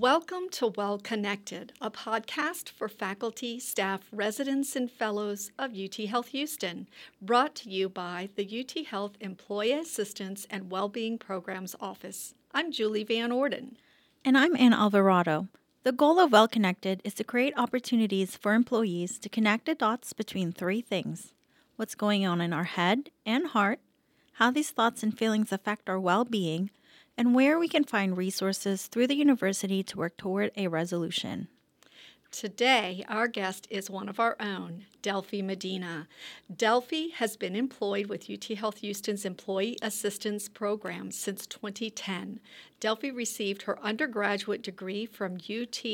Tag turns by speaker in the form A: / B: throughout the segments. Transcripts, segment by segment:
A: Welcome to Well Connected, a podcast for faculty, staff, residents, and fellows of UT Health Houston, brought to you by the UT Health Employee Assistance and Wellbeing Programs Office. I'm Julie Van Orden.
B: And I'm Ann Alvarado. The goal of Well Connected is to create opportunities for employees to connect the dots between three things what's going on in our head and heart, how these thoughts and feelings affect our well being, and where we can find resources through the university to work toward a resolution.
A: Today, our guest is one of our own, Delphi Medina. Delphi has been employed with UT Health Houston's Employee Assistance Program since 2010. Delphi received her undergraduate degree from UT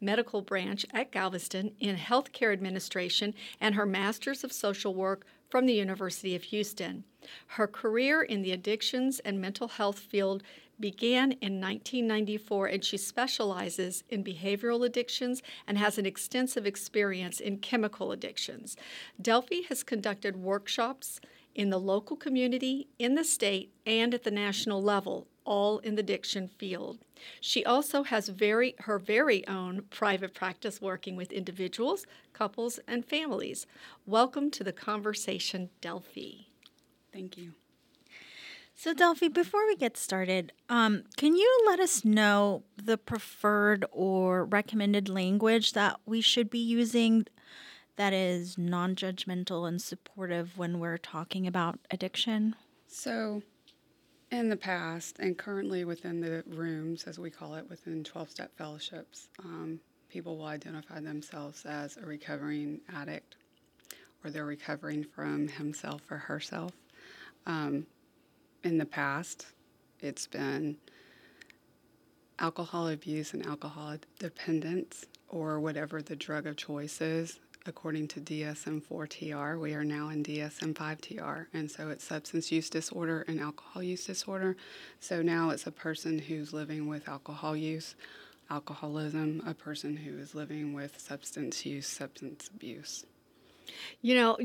A: Medical Branch at Galveston in Healthcare Administration and her Master's of Social Work from the University of Houston. Her career in the addictions and mental health field began in 1994 and she specializes in behavioral addictions and has an extensive experience in chemical addictions. Delphi has conducted workshops in the local community, in the state, and at the national level, all in the diction field. She also has very her very own private practice working with individuals, couples, and families. Welcome to the conversation, Delphi.
C: Thank you.
B: So, Delphi, before we get started, um, can you let us know the preferred or recommended language that we should be using that is non judgmental and supportive when we're talking about addiction?
C: So, in the past and currently within the rooms, as we call it, within 12 step fellowships, um, people will identify themselves as a recovering addict or they're recovering from himself or herself. Um, in the past, it's been alcohol abuse and alcohol dependence or whatever the drug of choice is according to DSM 4 TR. We are now in DSM 5 TR. And so it's substance use disorder and alcohol use disorder. So now it's a person who's living with alcohol use, alcoholism, a person who is living with substance use, substance abuse.
A: You know,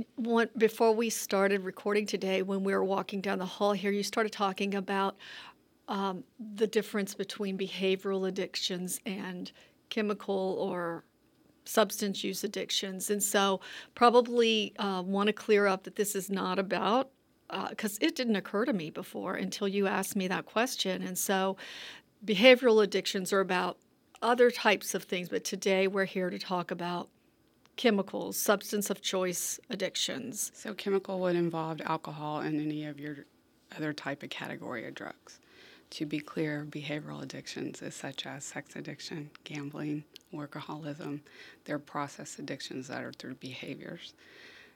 A: before we started recording today, when we were walking down the hall here, you started talking about um, the difference between behavioral addictions and chemical or substance use addictions. And so, probably uh, want to clear up that this is not about, because uh, it didn't occur to me before until you asked me that question. And so, behavioral addictions are about other types of things, but today we're here to talk about chemicals, substance of choice addictions.
C: So, chemical would involve alcohol and any of your other type of category of drugs. To be clear, behavioral addictions is such as sex addiction, gambling, workaholism. They're process addictions that are through behaviors.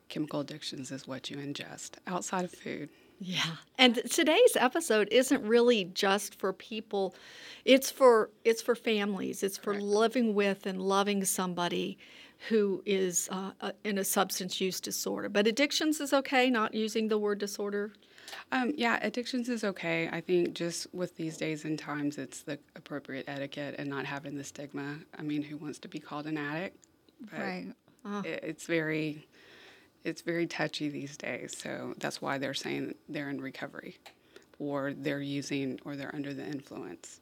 C: Chemical addictions is what you ingest outside of food.
A: Yeah. And today's episode isn't really just for people. It's for it's for families. It's for Correct. living with and loving somebody who is uh, uh in a substance use disorder. But addictions is okay, not using the word disorder.
C: Um, yeah, addictions is okay. I think just with these days and times, it's the appropriate etiquette and not having the stigma. I mean, who wants to be called an addict?
B: But right.
C: Oh. It, it's very, it's very touchy these days. So that's why they're saying they're in recovery, or they're using, or they're under the influence.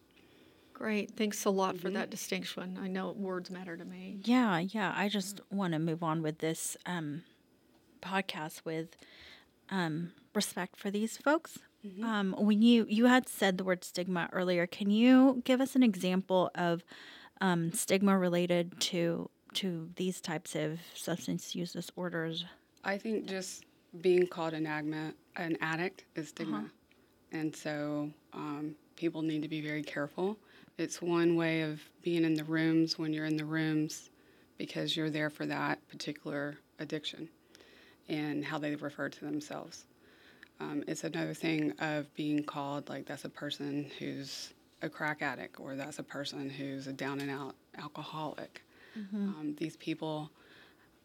A: Great. Thanks a lot mm-hmm. for that distinction. I know words matter to me.
B: Yeah, yeah. I just want to move on with this um, podcast with um, respect for these folks. Mm-hmm. Um, when you you had said the word stigma earlier, can you give us an example of um, stigma related to to these types of substance use disorders?
C: I think just being called an agma, an addict is stigma, uh-huh. and so um, people need to be very careful. It's one way of being in the rooms when you're in the rooms because you're there for that particular addiction and how they refer to themselves. Um, it's another thing of being called like that's a person who's a crack addict or that's a person who's a down and out alcoholic. Mm-hmm. Um, these people,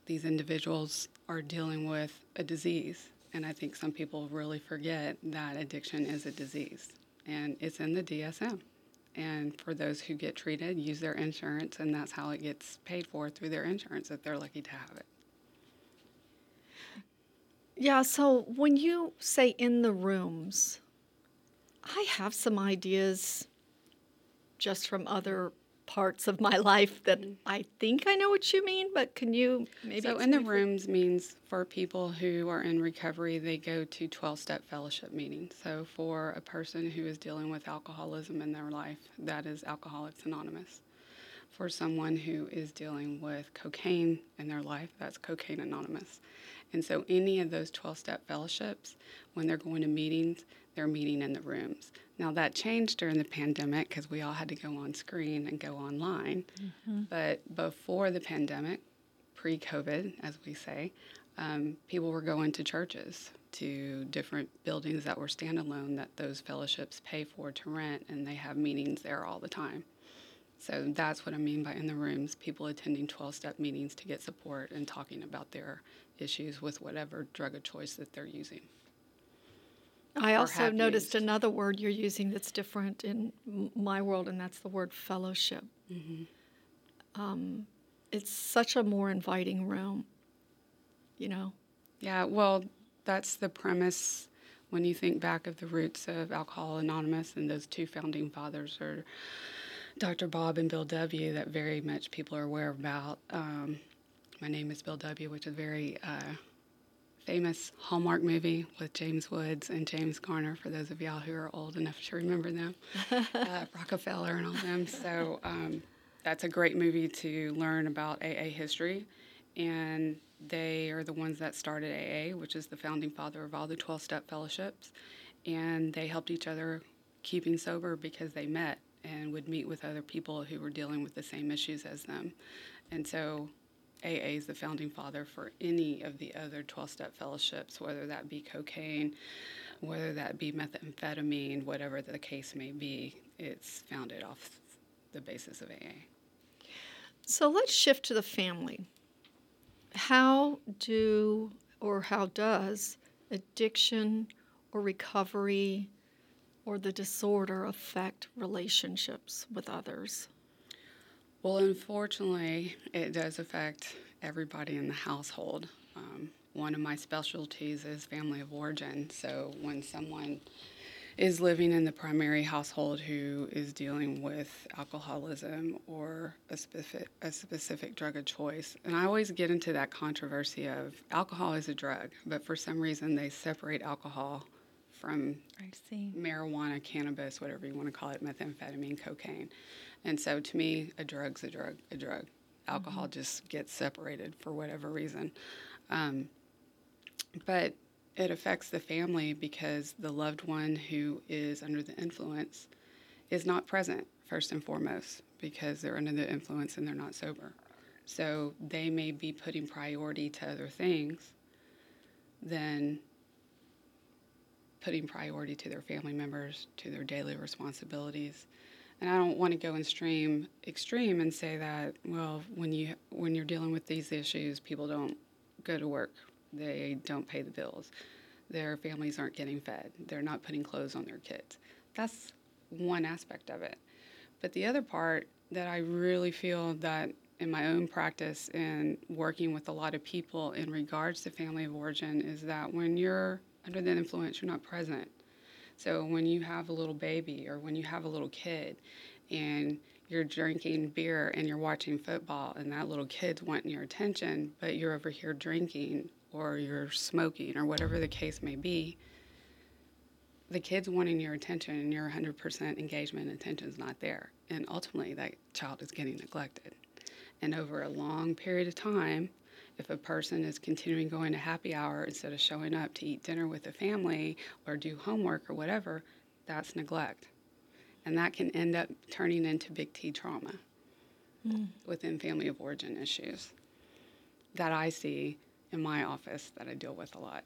C: these individuals are dealing with a disease. And I think some people really forget that addiction is a disease and it's in the DSM. And for those who get treated, use their insurance, and that's how it gets paid for through their insurance if they're lucky to have it.
A: Yeah, so when you say in the rooms, I have some ideas just from other parts of my life that mm. I think I know what you mean, but can you maybe?
C: So, in the rooms means for people who are in recovery, they go to 12 step fellowship meetings. So, for a person who is dealing with alcoholism in their life, that is Alcoholics Anonymous. For someone who is dealing with cocaine in their life, that's Cocaine Anonymous. And so, any of those 12 step fellowships, when they're going to meetings, they're meeting in the rooms. Now, that changed during the pandemic because we all had to go on screen and go online. But before the pandemic, pre COVID, as we say, um, people were going to churches, to different buildings that were standalone that those fellowships pay for to rent, and they have meetings there all the time. So that's what I mean by in the rooms, people attending 12 step meetings to get support and talking about their issues with whatever drug of choice that they're using.
A: I also noticed
C: used.
A: another word you're using that's different in my world, and that's the word fellowship. Um, it's such a more inviting room, you know.
C: Yeah, well, that's the premise when you think back of the roots of Alcohol Anonymous and those two founding fathers are Dr. Bob and Bill W. that very much people are aware about. Um, My Name is Bill W., which is a very uh, famous Hallmark movie with James Woods and James Garner, for those of y'all who are old enough to remember them, uh, Rockefeller and all them. So um, that's a great movie to learn about AA history. And they are the ones that started AA, which is the founding father of all the 12 step fellowships. And they helped each other keeping sober because they met and would meet with other people who were dealing with the same issues as them. And so AA is the founding father for any of the other 12 step fellowships, whether that be cocaine, whether that be methamphetamine, whatever the case may be. It's founded off the basis of AA.
A: So let's shift to the family. How do or how does addiction or recovery or the disorder affect relationships with others?
C: Well, unfortunately, it does affect everybody in the household. Um, one of my specialties is family of origin. So when someone is living in the primary household who is dealing with alcoholism or a specific, a specific drug of choice, and I always get into that controversy of alcohol is a drug, but for some reason they separate alcohol from marijuana, cannabis, whatever you want to call it, methamphetamine, cocaine. And so to me, a drug's a drug, a drug. Alcohol just gets separated for whatever reason. Um, but it affects the family because the loved one who is under the influence is not present, first and foremost, because they're under the influence and they're not sober. So they may be putting priority to other things than putting priority to their family members, to their daily responsibilities. And I don't want to go extreme extreme and say that well, when you when you're dealing with these issues, people don't go to work. They don't pay the bills. Their families aren't getting fed. They're not putting clothes on their kids. That's one aspect of it. But the other part that I really feel that in my own practice and working with a lot of people in regards to family of origin is that when you're under the influence, you're not present. So when you have a little baby or when you have a little kid and you're drinking beer and you're watching football and that little kid's wanting your attention, but you're over here drinking or you're smoking or whatever the case may be, the kid's wanting your attention and your 100% engagement and attention is not there. And ultimately, that child is getting neglected. And over a long period of time, if a person is continuing going to happy hour instead of showing up to eat dinner with the family or do homework or whatever, that's neglect. And that can end up turning into big T trauma mm. within family of origin issues that I see in my office that I deal with a lot.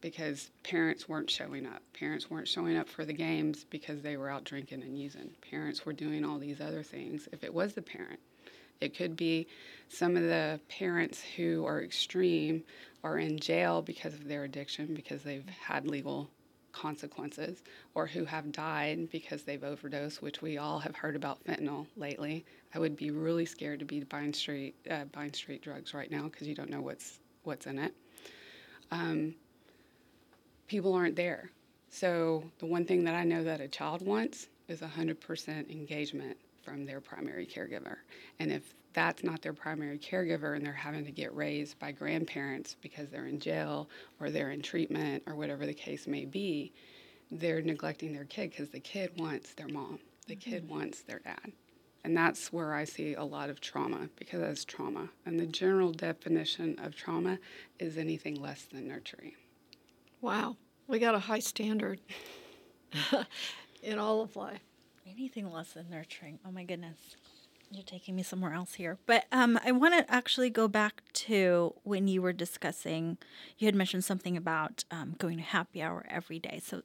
C: Because parents weren't showing up. Parents weren't showing up for the games because they were out drinking and using. Parents were doing all these other things. If it was the parent, it could be some of the parents who are extreme are in jail because of their addiction, because they've had legal consequences, or who have died because they've overdosed, which we all have heard about fentanyl lately. I would be really scared to be buying street uh, buying street drugs right now because you don't know what's what's in it. Um, people aren't there. So the one thing that I know that a child wants is 100% engagement from their primary caregiver. And if that's not their primary caregiver and they're having to get raised by grandparents because they're in jail or they're in treatment or whatever the case may be, they're neglecting their kid because the kid wants their mom, the mm-hmm. kid wants their dad. And that's where I see a lot of trauma because that's trauma. And the general definition of trauma is anything less than nurturing.
A: Wow, we got a high standard in all of life.
B: Anything less than nurturing. Oh my goodness. You're taking me somewhere else here. But um, I want to actually go back to when you were discussing, you had mentioned something about um, going to happy hour every day. So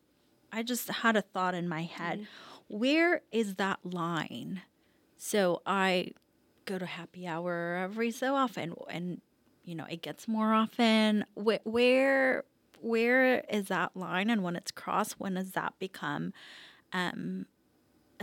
B: I just had a thought in my head. Mm-hmm. Where is that line? So I go to happy hour every so often, and you know it gets more often. Wh- where where is that line, and when it's crossed, when does that become um,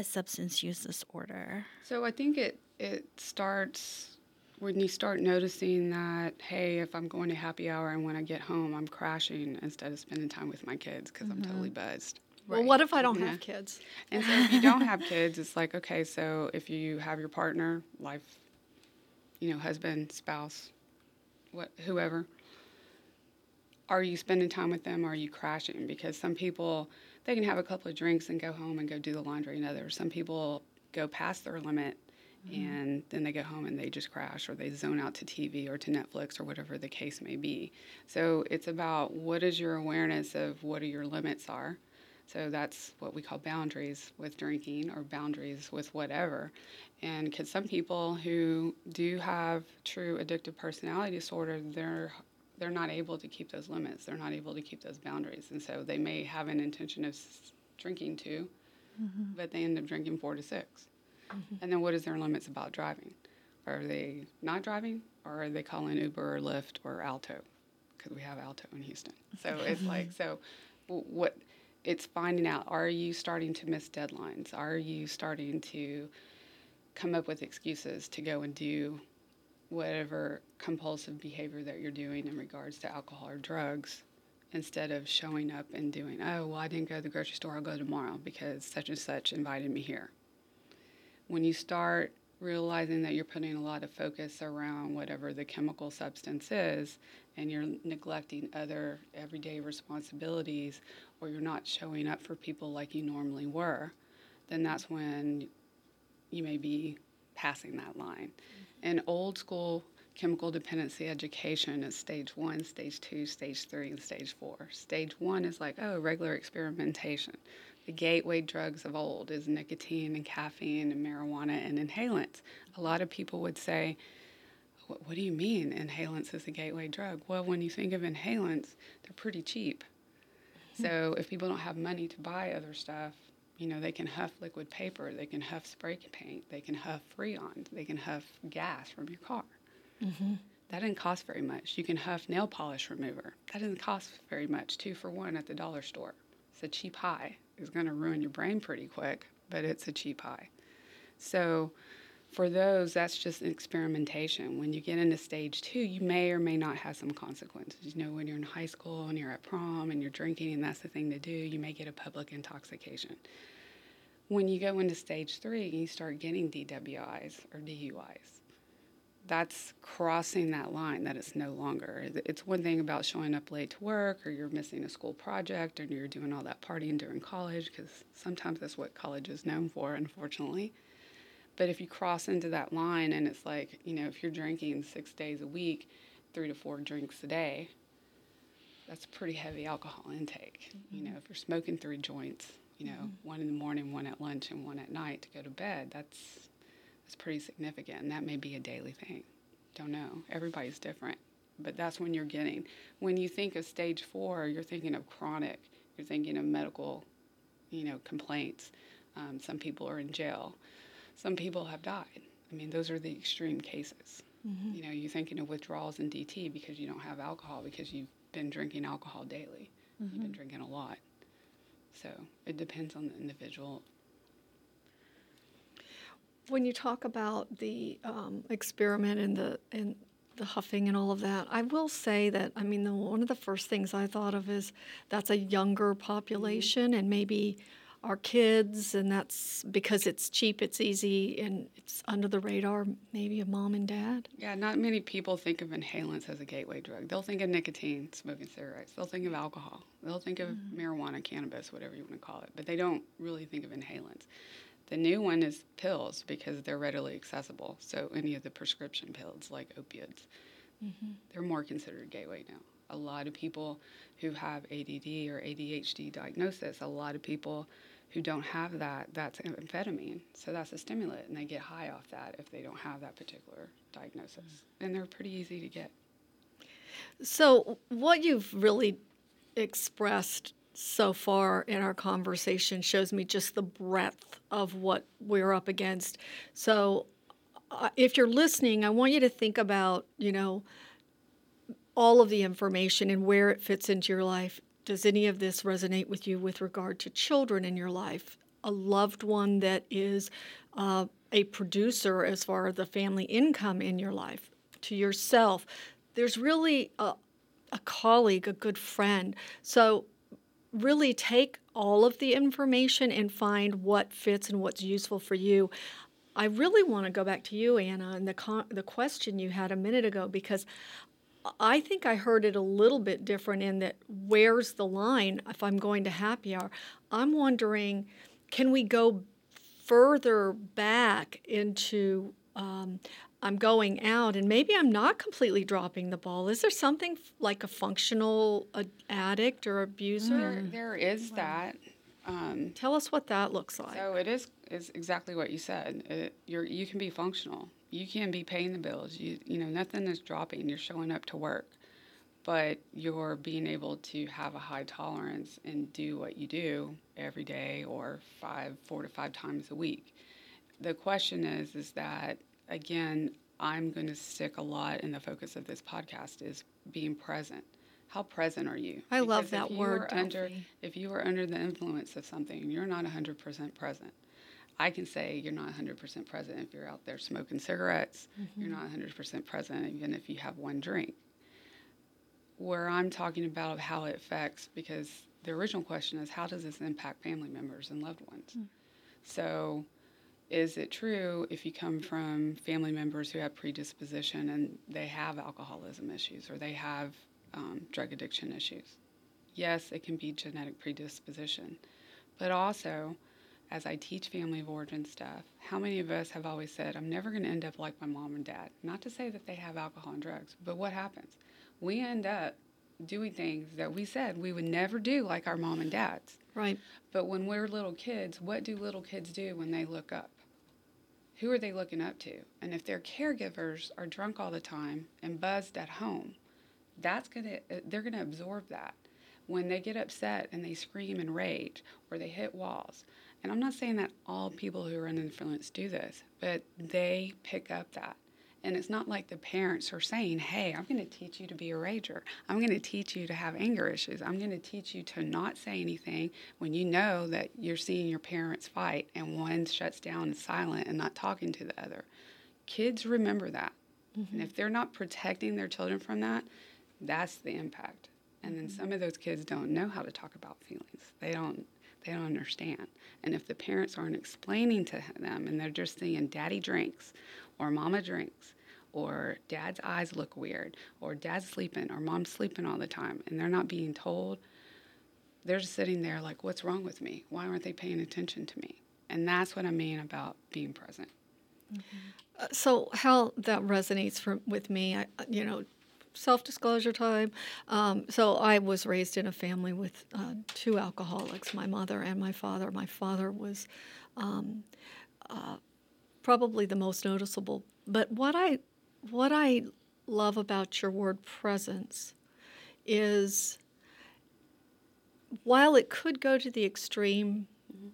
B: a substance use disorder?
C: So I think it it starts when you start noticing that hey, if I'm going to happy hour and when I get home I'm crashing instead of spending time with my kids because mm-hmm. I'm totally buzzed.
A: Well, what if I don't yeah. have kids?
C: And so if you don't have kids, it's like, okay, so if you have your partner, life, you know, husband, spouse, what, whoever, are you spending time with them or are you crashing? Because some people, they can have a couple of drinks and go home and go do the laundry and others. Some people go past their limit mm-hmm. and then they go home and they just crash or they zone out to TV or to Netflix or whatever the case may be. So it's about what is your awareness of what are your limits are so that's what we call boundaries with drinking or boundaries with whatever. And because some people who do have true addictive personality disorder, they're they're not able to keep those limits. They're not able to keep those boundaries, and so they may have an intention of drinking 2 mm-hmm. but they end up drinking four to 6 mm-hmm. And then what is their limits about driving? Are they not driving, or are they calling Uber or Lyft or Alto? Because we have Alto in Houston. So it's like so. What it's finding out are you starting to miss deadlines? Are you starting to come up with excuses to go and do whatever compulsive behavior that you're doing in regards to alcohol or drugs instead of showing up and doing, oh, well, I didn't go to the grocery store, I'll go tomorrow because such and such invited me here. When you start realizing that you're putting a lot of focus around whatever the chemical substance is and you're neglecting other everyday responsibilities or you're not showing up for people like you normally were, then that's when you may be passing that line. Mm-hmm. And old school chemical dependency education is stage one, stage two, stage three, and stage four. Stage one is like, oh, regular experimentation. The gateway drugs of old is nicotine and caffeine and marijuana and inhalants. A lot of people would say, what, what do you mean inhalants is a gateway drug? Well, when you think of inhalants, they're pretty cheap. Hmm. So if people don't have money to buy other stuff, you know, they can huff liquid paper, they can huff spray paint, they can huff Freon, they can huff gas from your car. Mm-hmm. That didn't cost very much. You can huff nail polish remover. That doesn't cost very much, two for one at the dollar store. It's a cheap high. It's going to ruin your brain pretty quick, but it's a cheap high. So for those, that's just experimentation. When you get into stage two, you may or may not have some consequences. You know, when you're in high school and you're at prom and you're drinking and that's the thing to do, you may get a public intoxication. When you go into stage three and you start getting DWIs or DUIs, that's crossing that line that it's no longer. It's one thing about showing up late to work or you're missing a school project or you're doing all that partying during college, because sometimes that's what college is known for, unfortunately but if you cross into that line and it's like, you know, if you're drinking six days a week, three to four drinks a day, that's pretty heavy alcohol intake. Mm-hmm. You know, if you're smoking three joints, you know, mm-hmm. one in the morning, one at lunch, and one at night to go to bed, that's that's pretty significant. And that may be a daily thing. Don't know. Everybody's different. But that's when you're getting when you think of stage four, you're thinking of chronic, you're thinking of medical, you know, complaints. Um, some people are in jail some people have died. I mean, those are the extreme cases. Mm-hmm. You know, you're thinking of withdrawals and DT because you don't have alcohol because you've been drinking alcohol daily. Mm-hmm. You've been mm-hmm. drinking a lot. So it depends on the individual.
A: When you talk about the um, experiment and the and the huffing and all of that, I will say that I mean the, one of the first things I thought of is that's a younger population mm-hmm. and maybe our kids, and that's because it's cheap, it's easy, and it's under the radar, maybe of mom and dad?
C: Yeah, not many people think of inhalants as a gateway drug. They'll think of nicotine, smoking cigarettes. They'll think of alcohol. They'll think of mm-hmm. marijuana, cannabis, whatever you want to call it, but they don't really think of inhalants. The new one is pills because they're readily accessible. So any of the prescription pills like opiates, mm-hmm. they're more considered gateway now. A lot of people who have ADD or ADHD diagnosis, a lot of people who don't have that, that's amphetamine. So that's a stimulant, and they get high off that if they don't have that particular diagnosis. And they're pretty easy to get.
A: So, what you've really expressed so far in our conversation shows me just the breadth of what we're up against. So, uh, if you're listening, I want you to think about, you know, all of the information and where it fits into your life does any of this resonate with you with regard to children in your life? A loved one that is uh, a producer as far as the family income in your life, to yourself. There's really a, a colleague, a good friend. So, really take all of the information and find what fits and what's useful for you. I really want to go back to you, Anna, and the con- the question you had a minute ago because I think I heard it a little bit different in that where's the line if I'm going to happy hour? I'm wondering, can we go further back into um, I'm going out and maybe I'm not completely dropping the ball. Is there something like a functional addict or abuser?
C: There, there is that.
A: Um, Tell us what that looks like.
C: So it is is exactly what you said. It, you're you can be functional you can be paying the bills. You you know nothing is dropping. You're showing up to work, but you're being able to have a high tolerance and do what you do every day or five, four to five times a week. The question is, is that again? I'm going to stick a lot in the focus of this podcast is being present. How present are you?
A: I because love that word.
C: Under, if you are under the influence of something, you're not 100% present. I can say you're not 100% present if you're out there smoking cigarettes. Mm-hmm. You're not 100% present even if you have one drink. Where I'm talking about how it affects, because the original question is how does this impact family members and loved ones? Mm. So, is it true if you come from family members who have predisposition and they have alcoholism issues or they have um, drug addiction issues? Yes, it can be genetic predisposition, but also as I teach family of origin stuff, how many of us have always said, I'm never going to end up like my mom and dad? Not to say that they have alcohol and drugs, but what happens? We end up doing things that we said we would never do like our mom and dads.
A: Right.
C: But when we're little kids, what do little kids do when they look up? Who are they looking up to? And if their caregivers are drunk all the time and buzzed at home, that's going to they're going to absorb that. When they get upset and they scream and rage or they hit walls, and I'm not saying that all people who are under influence do this, but they pick up that. And it's not like the parents are saying, hey, I'm going to teach you to be a rager. I'm going to teach you to have anger issues. I'm going to teach you to not say anything when you know that you're seeing your parents fight and one shuts down and silent and not talking to the other. Kids remember that. Mm-hmm. And if they're not protecting their children from that, that's the impact. And then mm-hmm. some of those kids don't know how to talk about feelings. They don't they don't understand. And if the parents aren't explaining to them and they're just saying, Daddy drinks, or Mama drinks, or Dad's eyes look weird, or Dad's sleeping, or Mom's sleeping all the time, and they're not being told, they're just sitting there like, What's wrong with me? Why aren't they paying attention to me? And that's what I mean about being present.
A: Mm-hmm. Uh, so, how that resonates for, with me, I, you know, self disclosure time. Um, so I was raised in a family with uh, two alcoholics, my mother and my father. My father was um, uh, probably the most noticeable. But what I what I love about your word presence is while it could go to the extreme mm-hmm.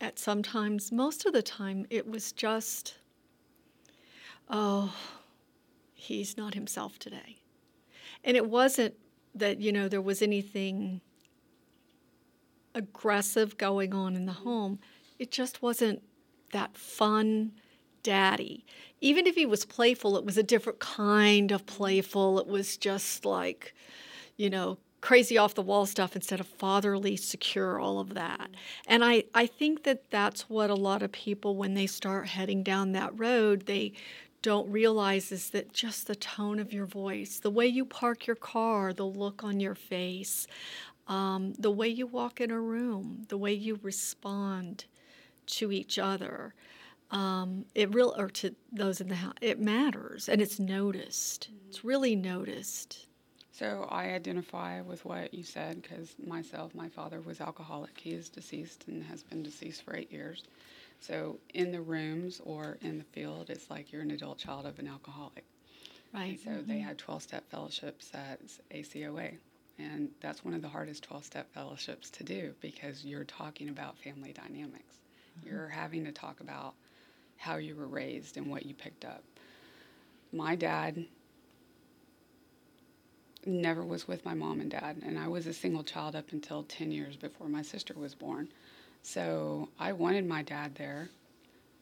A: at sometimes, most of the time it was just, oh, he's not himself today. And it wasn't that, you know, there was anything aggressive going on in the home. It just wasn't that fun daddy. Even if he was playful, it was a different kind of playful. It was just like, you know, crazy off the wall stuff instead of fatherly, secure, all of that. And I, I think that that's what a lot of people, when they start heading down that road, they don't realize is that just the tone of your voice, the way you park your car, the look on your face, um, the way you walk in a room, the way you respond to each other. Um, it real or to those in the house, it matters and it's noticed. It's really noticed.
C: So I identify with what you said because myself, my father was alcoholic. He is deceased and has been deceased for eight years. So in the rooms or in the field, it's like you're an adult child of an alcoholic.
A: Right.
C: And so they mm-hmm. had 12 step fellowships at ACOA. And that's one of the hardest 12 step fellowships to do because you're talking about family dynamics. Mm-hmm. You're having to talk about how you were raised and what you picked up. My dad never was with my mom and dad, and I was a single child up until 10 years before my sister was born. So I wanted my dad there,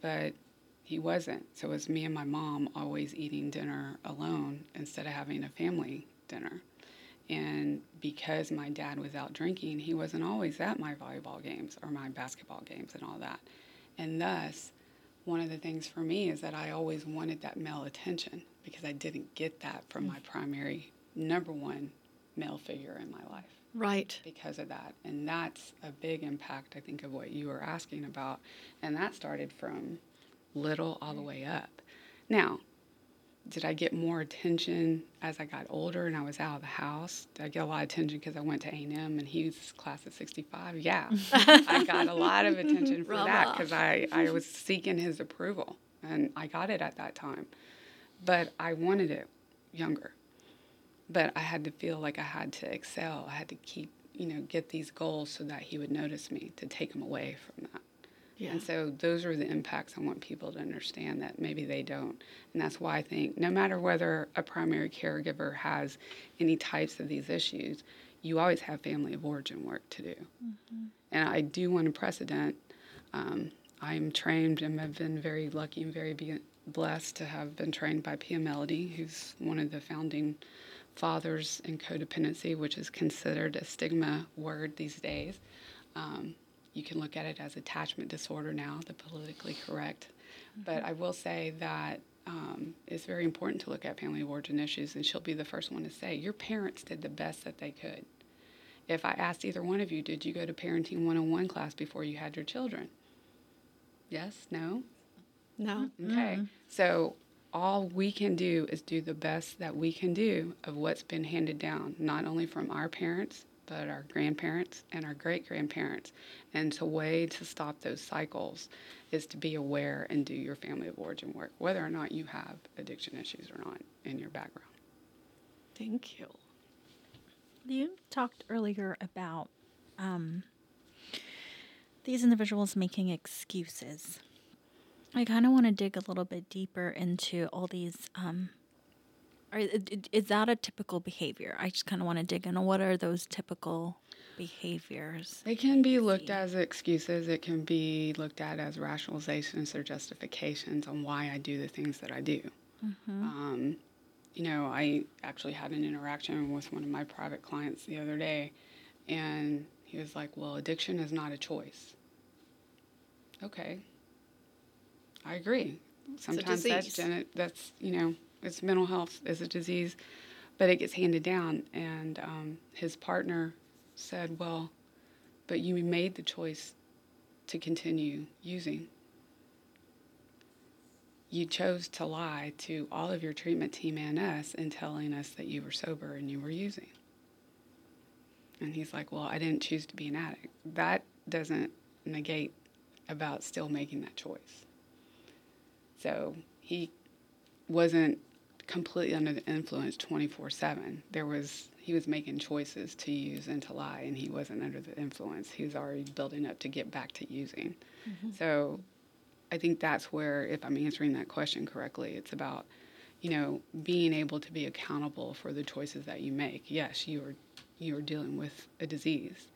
C: but he wasn't. So it was me and my mom always eating dinner alone instead of having a family dinner. And because my dad was out drinking, he wasn't always at my volleyball games or my basketball games and all that. And thus, one of the things for me is that I always wanted that male attention because I didn't get that from my primary number one male figure in my life
A: Right.
C: because of that. And that's a big impact, I think, of what you were asking about. And that started from little all the way up. Now, did I get more attention as I got older and I was out of the house? Did I get a lot of attention because I went to A&M and he was class of 65? Yeah. I got a lot of attention for
A: Rub
C: that because I, I was seeking his approval and I got it at that time. But I wanted it younger. But I had to feel like I had to excel. I had to keep, you know, get these goals so that he would notice me to take him away from that.
A: Yeah.
C: And so those are the impacts I want people to understand that maybe they don't. And that's why I think no matter whether a primary caregiver has any types of these issues, you always have family of origin work to do. And I do want to precedent. Um, I'm trained and I've been very lucky and very be- blessed to have been trained by Pia Mellody, who's one of the founding fathers and codependency, which is considered a stigma word these days. Um, you can look at it as attachment disorder now, the politically correct. But I will say that um, it's very important to look at family of origin issues, and she'll be the first one to say, Your parents did the best that they could. If I asked either one of you, did you go to parenting 101 class before you had your children? Yes, no?
A: no.
C: Okay. So all we can do is do the best that we can do of what's been handed down, not only from our parents, but our grandparents and our great grandparents. And the way to stop those cycles is to be aware and do your family of origin work, whether or not you have addiction issues or not in your background.
A: Thank you.
B: You talked earlier about um, these individuals making excuses. I kind of want to dig a little bit deeper into all these. Um, are, is that a typical behavior? I just kind of want to dig in. What are those typical behaviors?
C: They can be looked at as excuses. It can be looked at as rationalizations or justifications on why I do the things that I do. Um, you know, I actually had an interaction with one of my private clients the other day, and he was like, "Well, addiction is not a choice." Okay, I agree. Sometimes that's that's you know, it's mental health is a disease, but it gets handed down. And um, his partner said, "Well, but you made the choice to continue using. You chose to lie to all of your treatment team and us in telling us that you were sober and you were using. And he's like, Well, I didn't choose to be an addict. That doesn't negate about still making that choice. So he wasn't completely under the influence 24 7. There was, he was making choices to use and to lie, and he wasn't under the influence. He was already building up to get back to using. Mm-hmm. So I think that's where, if I'm answering that question correctly, it's about, you know, being able to be accountable for the choices that you make. Yes, you are, you are dealing with a disease,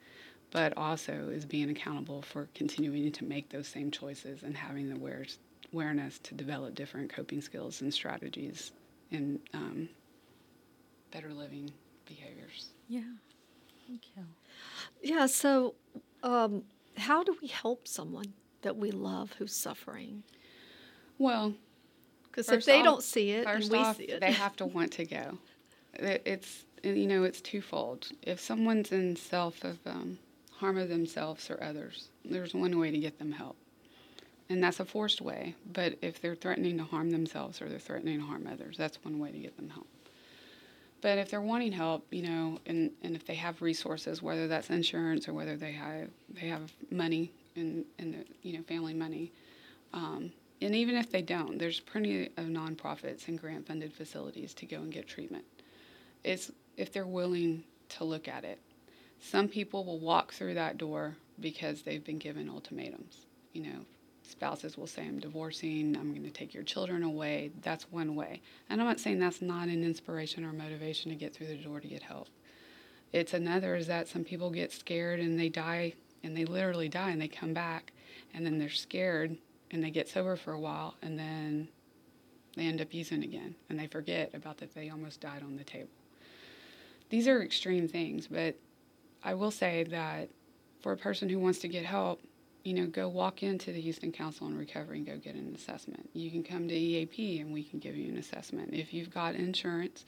C: but also is being accountable for continuing to make those same choices and having the awares- awareness to develop different coping skills and strategies and um, better living behaviors.
B: Yeah. Thank you.
A: Yeah, so um, how do we help someone that we love who's suffering?
C: Well,
A: Because if they
C: off-
A: don't see it and
C: First
A: we
C: off,
A: see it,
C: they have to want to go. It's you know it's twofold. If someone's in self of um, harm of themselves or others, there's one way to get them help, and that's a forced way. But if they're threatening to harm themselves or they're threatening to harm others, that's one way to get them help. But if they're wanting help, you know, and, and if they have resources, whether that's insurance or whether they have they have money and and the, you know family money, um, and even if they don't, there's plenty of nonprofits and grant funded facilities to go and get treatment. It's if they're willing to look at it. Some people will walk through that door because they've been given ultimatums. You know, spouses will say, I'm divorcing, I'm going to take your children away. That's one way. And I'm not saying that's not an inspiration or motivation to get through the door to get help. It's another is that some people get scared and they die, and they literally die, and they come back, and then they're scared and they get sober for a while, and then they end up using again, and they forget about that they almost died on the table. These are extreme things, but I will say that for a person who wants to get help, you know, go walk into the Houston Council on Recovery and go get an assessment. You can come to EAP and we can give you an assessment. If you've got insurance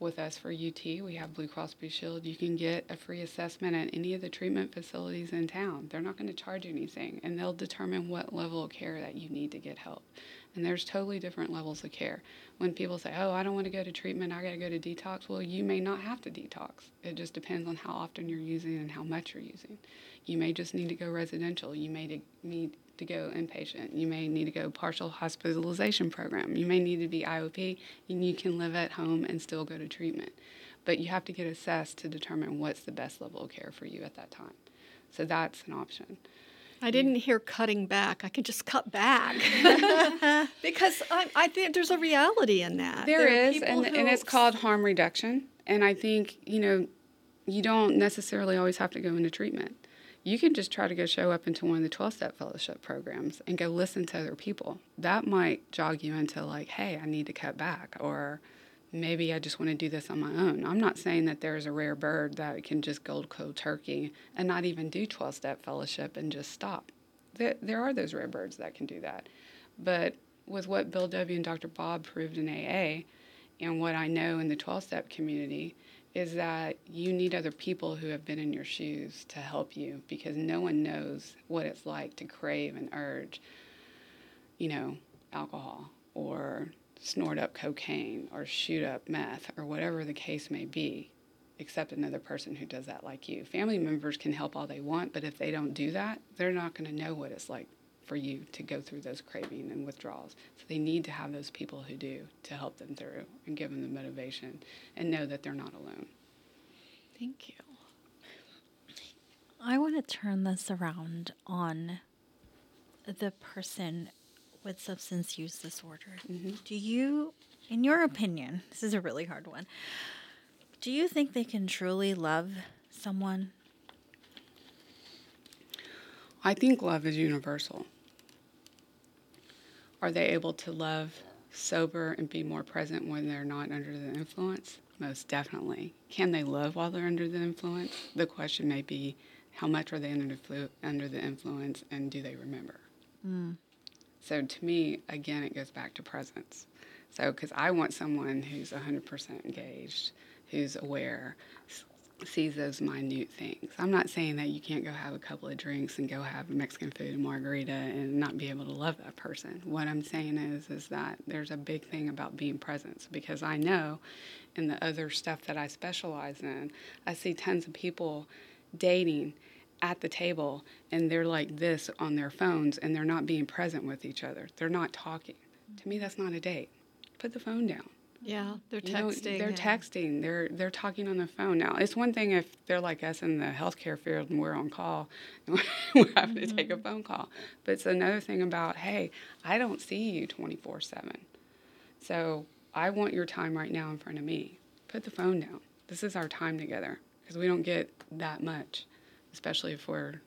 C: with us for UT, we have Blue Cross Blue Shield, you can get a free assessment at any of the treatment facilities in town. They're not going to charge you anything and they'll determine what level of care that you need to get help. And there's totally different levels of care. When people say, oh, I don't want to go to treatment, I got to go to detox, well, you may not have to detox. It just depends on how often you're using and how much you're using. You may just need to go residential. You may need to go inpatient. You may need to go partial hospitalization program. You may need to be IOP, and you can live at home and still go to treatment. But you have to get assessed to determine what's the best level of care for you at that time. So that's an option.
A: I didn't hear cutting back. I could just cut back because I, I think there's a reality in that.
C: There
A: are
C: is, and, and it's called harm reduction. And I think, you know, you don't necessarily always have to go into treatment. You can just try to go show up into one of the 12 step fellowship programs and go listen to other people. That might jog you into, like, hey, I need to cut back, or maybe I just want to do this on my own. I'm not saying that there's a rare bird that can just go cold turkey and not even do 12 step fellowship and just stop. There, there are those rare birds that can do that. But with what Bill W. and Dr. Bob proved in AA, and what I know in the 12 step community, is that you need other people who have been in your shoes to help you because no one knows what it's like to crave and urge, you know, alcohol or snort up cocaine or shoot up meth or whatever the case may be, except another person who does that like you. Family members can help all they want, but if they don't do that, they're not going to know what it's like for you to go through those craving and withdrawals. So they need to have those people who do to help them through and give them the motivation and know that they're not alone.
A: Thank you.
B: I want to turn this around on the person with substance use disorder. Mm-hmm. Do you, in your opinion, this is a really hard one, do you think they can truly love someone?
C: I think love is universal. Are they able to love sober and be more present when they're not under the influence? Most definitely. Can they love while they're under the influence? The question may be how much are they under the, under the influence and do they remember? Mm. So to me, again, it goes back to presence. So, because I want someone who's 100% engaged, who's aware, sees those minute things. I'm not saying that you can't go have a couple of drinks and go have Mexican food and margarita and not be able to love that person. What I'm saying is, is that there's a big thing about being present because I know in the other stuff that I specialize in, I see tons of people dating at the table and they're like this on their phones and they're not being present with each other. They're not talking. To me, that's not a date. Put the phone down.
A: Yeah, they're
C: You know,
A: texting.
C: they're
A: and-
C: texting. They're they're talking on the phone now. It's one thing if they're like us in the healthcare field and we're on call, and we're having to take a mm-hmm. phone call. But it's another thing about hey, I don't see you twenty four seven, so I want your time right now in front of me. Put the phone down. This is our time together because we don't get that much, especially if we're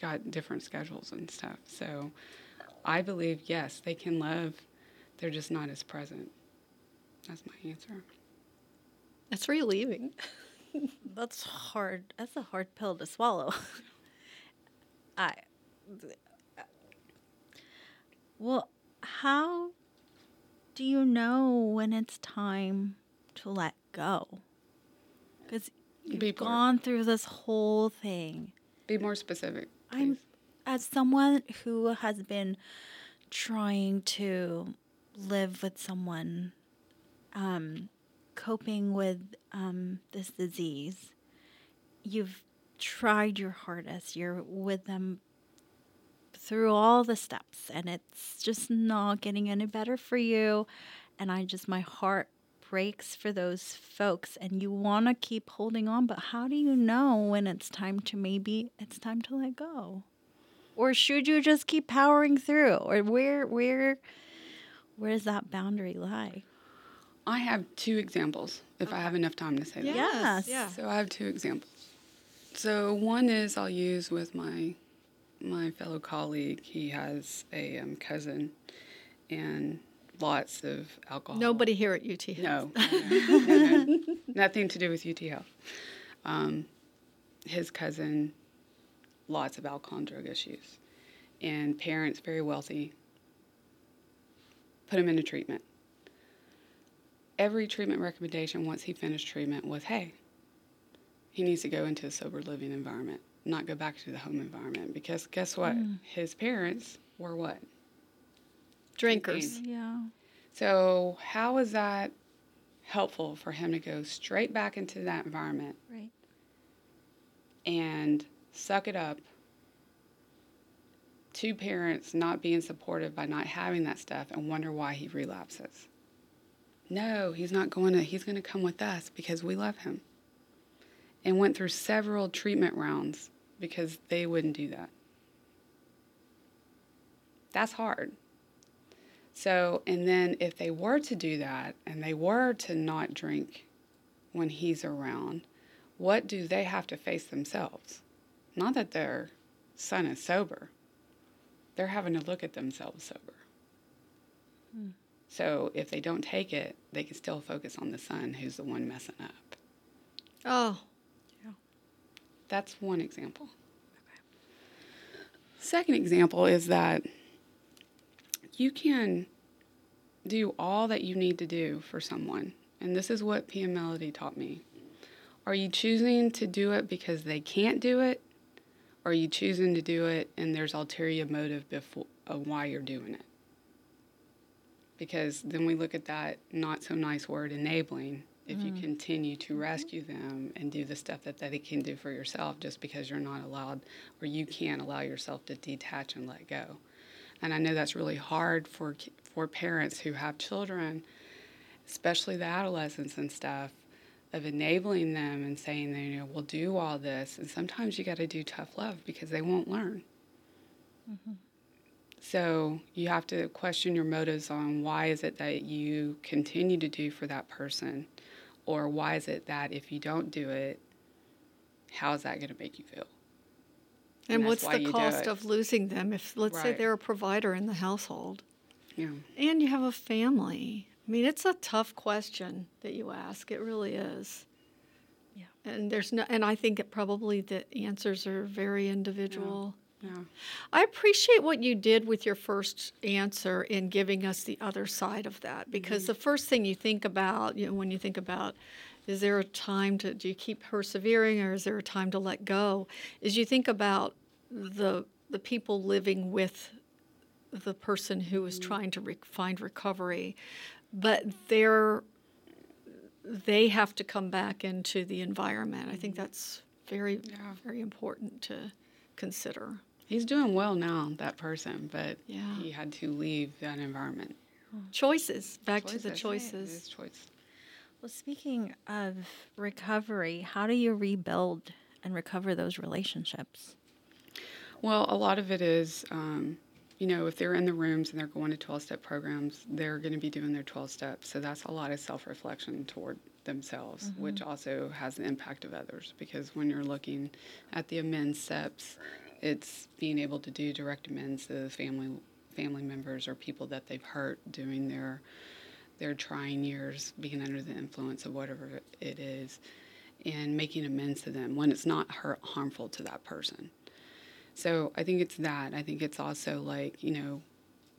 C: got different schedules and stuff. So I believe yes, they can love. They're just not as present. That's my answer.
A: That's relieving.
B: That's hard. That's a hard pill to swallow. I. Well, how do you know when it's time to let go? Because you've
C: Be more-
B: gone through this whole thing.
C: Be more specific.
B: I'm as someone who has been trying to live with someone um, coping with um, this disease. You've tried your hardest. You're with them through all the steps, and it's just not getting any better for you. And I just, my heart breaks for those folks and you want to keep holding on but how do you know when it's time to maybe it's time to let go or should you just keep powering through or where where where does that boundary lie
C: I have two examples, if I have enough time to say that.
B: Yes.
A: Yeah.
C: So I have two examples. So one is I'll use with my my fellow colleague. He has a um, cousin and lots of alcohol.
A: Nobody here at UT. has.
C: No, no, no, no, no. nothing to do with UT Health. Um, his cousin, lots of alcohol and drug issues, and parents very wealthy. Put him into treatment. Every treatment recommendation once he finished treatment was, "Hey, he needs to go into a sober living environment, not go back to the home environment." Because guess what? His parents were what?
A: Drinkers.
B: yeah
C: So, how is that helpful for him to go straight back into that environment
B: right
C: and suck it up? Two parents not being supportive by not having that stuff and wonder why he relapses. No, he's not going to, he's going to come with us because we love him. And went through several treatment rounds because they wouldn't do that. That's hard. So, and then if they were to do that and they were to not drink when he's around, what do they have to face themselves? Not that their son is sober, they're having to look at themselves sober. Hmm. So, if they don't take it, they can still focus on the son who's the one messing up.
A: Oh, yeah.
C: That's one example. Second example is that you can do all that you need to do for someone. And this is what Pia Mellody taught me. Are you choosing to do it because they can't do it? Or are you choosing to do it and there's ulterior motive before, of uh, why you're doing it? Because then we look at that not so nice word enabling. If you mm. continue to mm-hmm. rescue them and do the stuff that they can do for yourself just because you're not allowed or you can't allow yourself to detach and let go. And I know that's really hard for for parents who have children, especially the adolescents and stuff, of enabling them and saying, you know, we'll do all this. And sometimes you got to do tough love because they won't learn. Mm-hmm. So you have to question your motives on why is it that you continue to do for that person, or why is it that if you don't do it, how is that going to make you feel?
A: And
C: that's
A: what's the cost of losing them if, let's say, they're a provider in the household
C: Yeah.
A: and you have a family? I mean, it's a tough question that you ask. It really is.
B: Yeah.
A: And there's no, and I think it probably the answers are very individual.
C: Yeah.
A: I appreciate what you did with your first answer in giving us the other side of that because mm-hmm. the first thing you think about, you know, when you think about is there a time to do you keep persevering or is there a time to let go, is you think about the the people living with the person who is mm-hmm. trying to re- find recovery, but they're they have to come back into the environment. I think mm-hmm. that's very
C: Yeah.
A: very important to consider.
C: He's doing well now, that person, but
A: Yeah.
C: he had to leave that environment.
A: Choices. Back to the
C: Choices.
A: choices.
C: Is choice.
B: Well speaking of recovery how do you rebuild and recover those relationships
C: Well, a lot of it is, um, you know, if they're in the rooms and they're going to 12 step programs, they're going to be doing their 12 steps. So that's a lot of self reflection toward themselves, which also has the impact of others. Because when you're looking at the amends steps, it's being able to do direct amends to the family family members or people that they've hurt during their their trying years, being under the influence of whatever it is. and making amends to them when it's not hurt, harmful to that person. So I think it's that. I think it's also like, you know,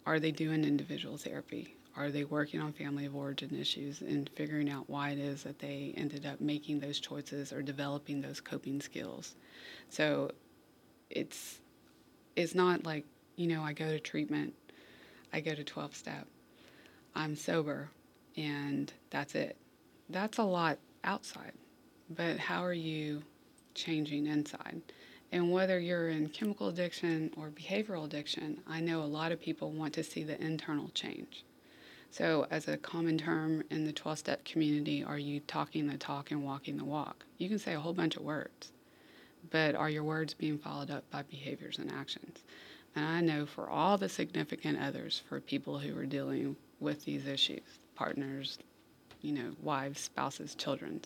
C: are they doing individual therapy? Are they working on family of origin issues and figuring out why it is that they ended up making those choices or developing those coping skills? So it's it's not like, you know, I go to treatment, I go to 12 step, I'm sober, and that's it. That's a lot outside. But how are you changing inside? And whether you're in chemical addiction or behavioral addiction, I know a lot of people want to see the internal change. So, as a common term in the 12 step community, are you talking the talk and walking the walk? You can say a whole bunch of words, but are your words being followed up by behaviors and actions? And I know for all the significant others, for people who are dealing with these issues, partners, you know, wives, spouses, children,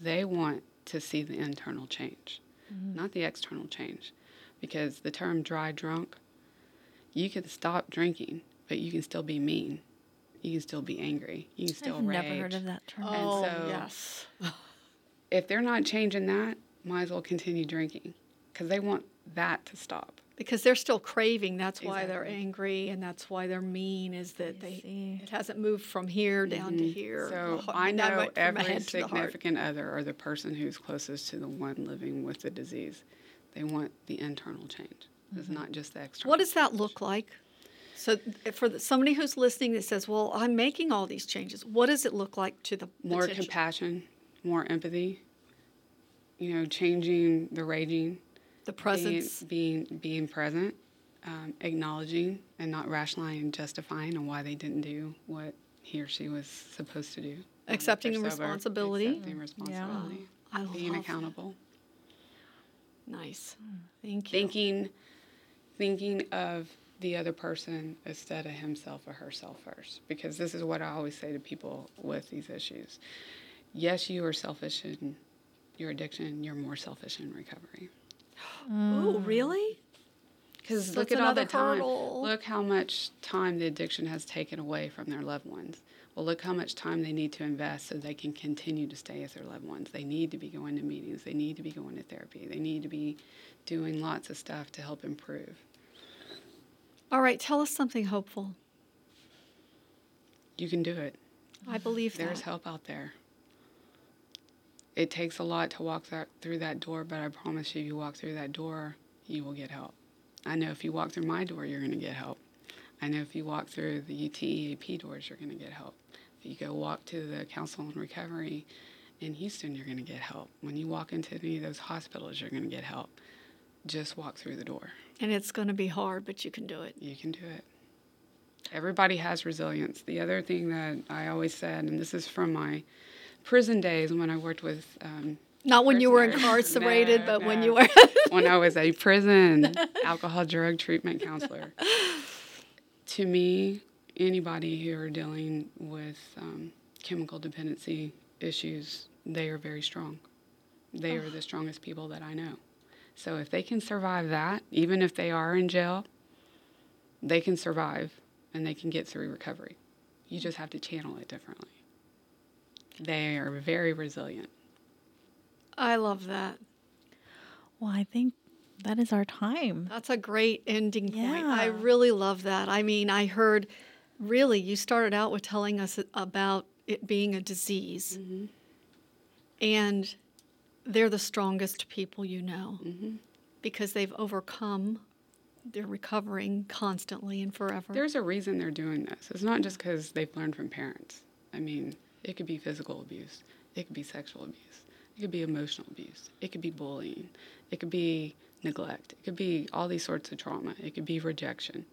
C: they want to see the internal change, mm-hmm. not the external change. Because the term dry drunk, you can stop drinking, but you can still be mean you can still be angry. You can still rage.
B: I've
C: rage.
B: never heard of that term.
A: Oh,
C: so
A: yes.
C: if they're not changing that, might as well continue drinking because they want that to stop.
A: Because they're still craving. That's why they're angry, and that's why they're mean. Is that they
B: see.
A: it hasn't moved from here down to mm-hmm. here.
C: So
A: the
C: I know
A: went
C: every
A: head to the heart.
C: significant other or the person who's closest to the one living with the disease. They want the internal change. It's mm-hmm. not just the external.
A: What does that look like? So, eh, for the, somebody who's listening that says, "Well, I'm making all these changes," what does it look like to the
C: more
A: potential-
C: compassion, more empathy. You know, changing the raging,
A: the
C: being
A: presence?
C: being, being present, um, acknowledging and not rationalizing and justifying on why they didn't do what he or she was supposed to do. Um,
A: Accepting
C: they're
A: the
C: sober,
A: responsibility.
C: Accepting responsibility.
A: I
C: being
A: love
C: accountable.
A: Nice. Thank you.
C: Thinking thinking of the other person instead of himself or herself first. Because this is what I always say to people with these issues. Yes, you are selfish in your addiction, you're more selfish in recovery.
A: Ooh, mm. really?
C: Because
A: So
C: look at all the time.
A: hurdle.
C: Look how much time the addiction has taken away from their loved ones. Well, look how much time they need to invest so they can continue to stay with their loved ones. They need to be going to meetings. They need to be going to therapy. They need to be doing lots of stuff to help improve.
A: All right, tell us something hopeful.
C: You can do it.
A: I believe
C: There's
A: that.
C: help out there. It takes a lot to walk that, through that door, but I promise you, if you walk through that door, you will get help. I know if you walk through my door, you're going to get help. I know if you walk through the UTEAP doors, you're going to get help. If you go walk to the Council on Recovery in Houston, you're going to get help. When you walk into any of those hospitals, you're going to get help. Just walk through the door.
A: And it's going to be hard, but you can do it.
C: You can do it. Everybody has resilience. The other thing that I always said, and this is from my prison days when I worked with um,
A: Not when you were incarcerated,
C: No,
A: but when you were.
C: when I was a prison alcohol drug treatment counselor. to me, anybody who are dealing with um, chemical dependency issues, they are very strong. They are the strongest people that I know. So if they can survive that, even if they are in jail, they can survive and they can get through recovery. You just have to channel it differently. They are very resilient.
A: I love that.
B: Well, I think that is our time.
A: That's a great ending point. I really love that. I mean, I heard really, you started out with telling us about it being a disease. Mm-hmm. And they're the strongest people you know mm-hmm. because they've overcome, they're recovering constantly and forever.
C: There's a reason they're doing this. It's not just because they've learned from parents. I mean, it could be physical abuse, it could be sexual abuse, it could be emotional abuse, it could be bullying, it could be neglect, it could be all these sorts of trauma, it could be rejection.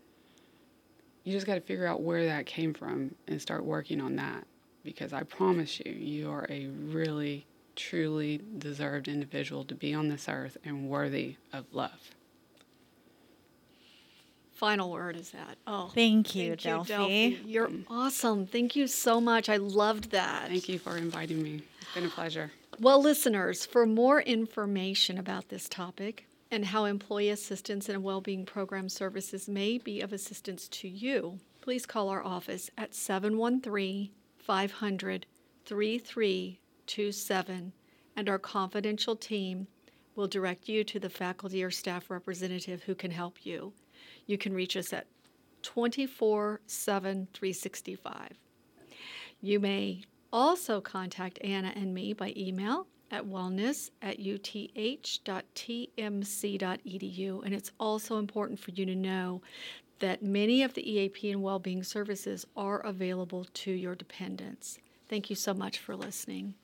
C: You just got to figure out where that came from and start working on that because I promise you, you are a really, truly deserved individual to be on this earth and worthy of love.
A: Final word is that. Oh,
B: Thank you,
A: thank you,
B: Delphi.
A: Delphi. You're awesome. Thank you so much. I loved that.
C: Thank you for inviting me. It's been a pleasure.
A: Well, listeners, for more information about this topic and how employee assistance and well-being program services may be of assistance to you, please call our office at 713-500-3327 and our confidential team will direct you to the faculty or staff representative who can help you. You can reach us at 24 7 365. You may also contact Anna and me by email at wellness at uth.tmc.edu. And it's also important for you to know that many of the EAP and well-being services are available to your dependents. Thank you so much for listening.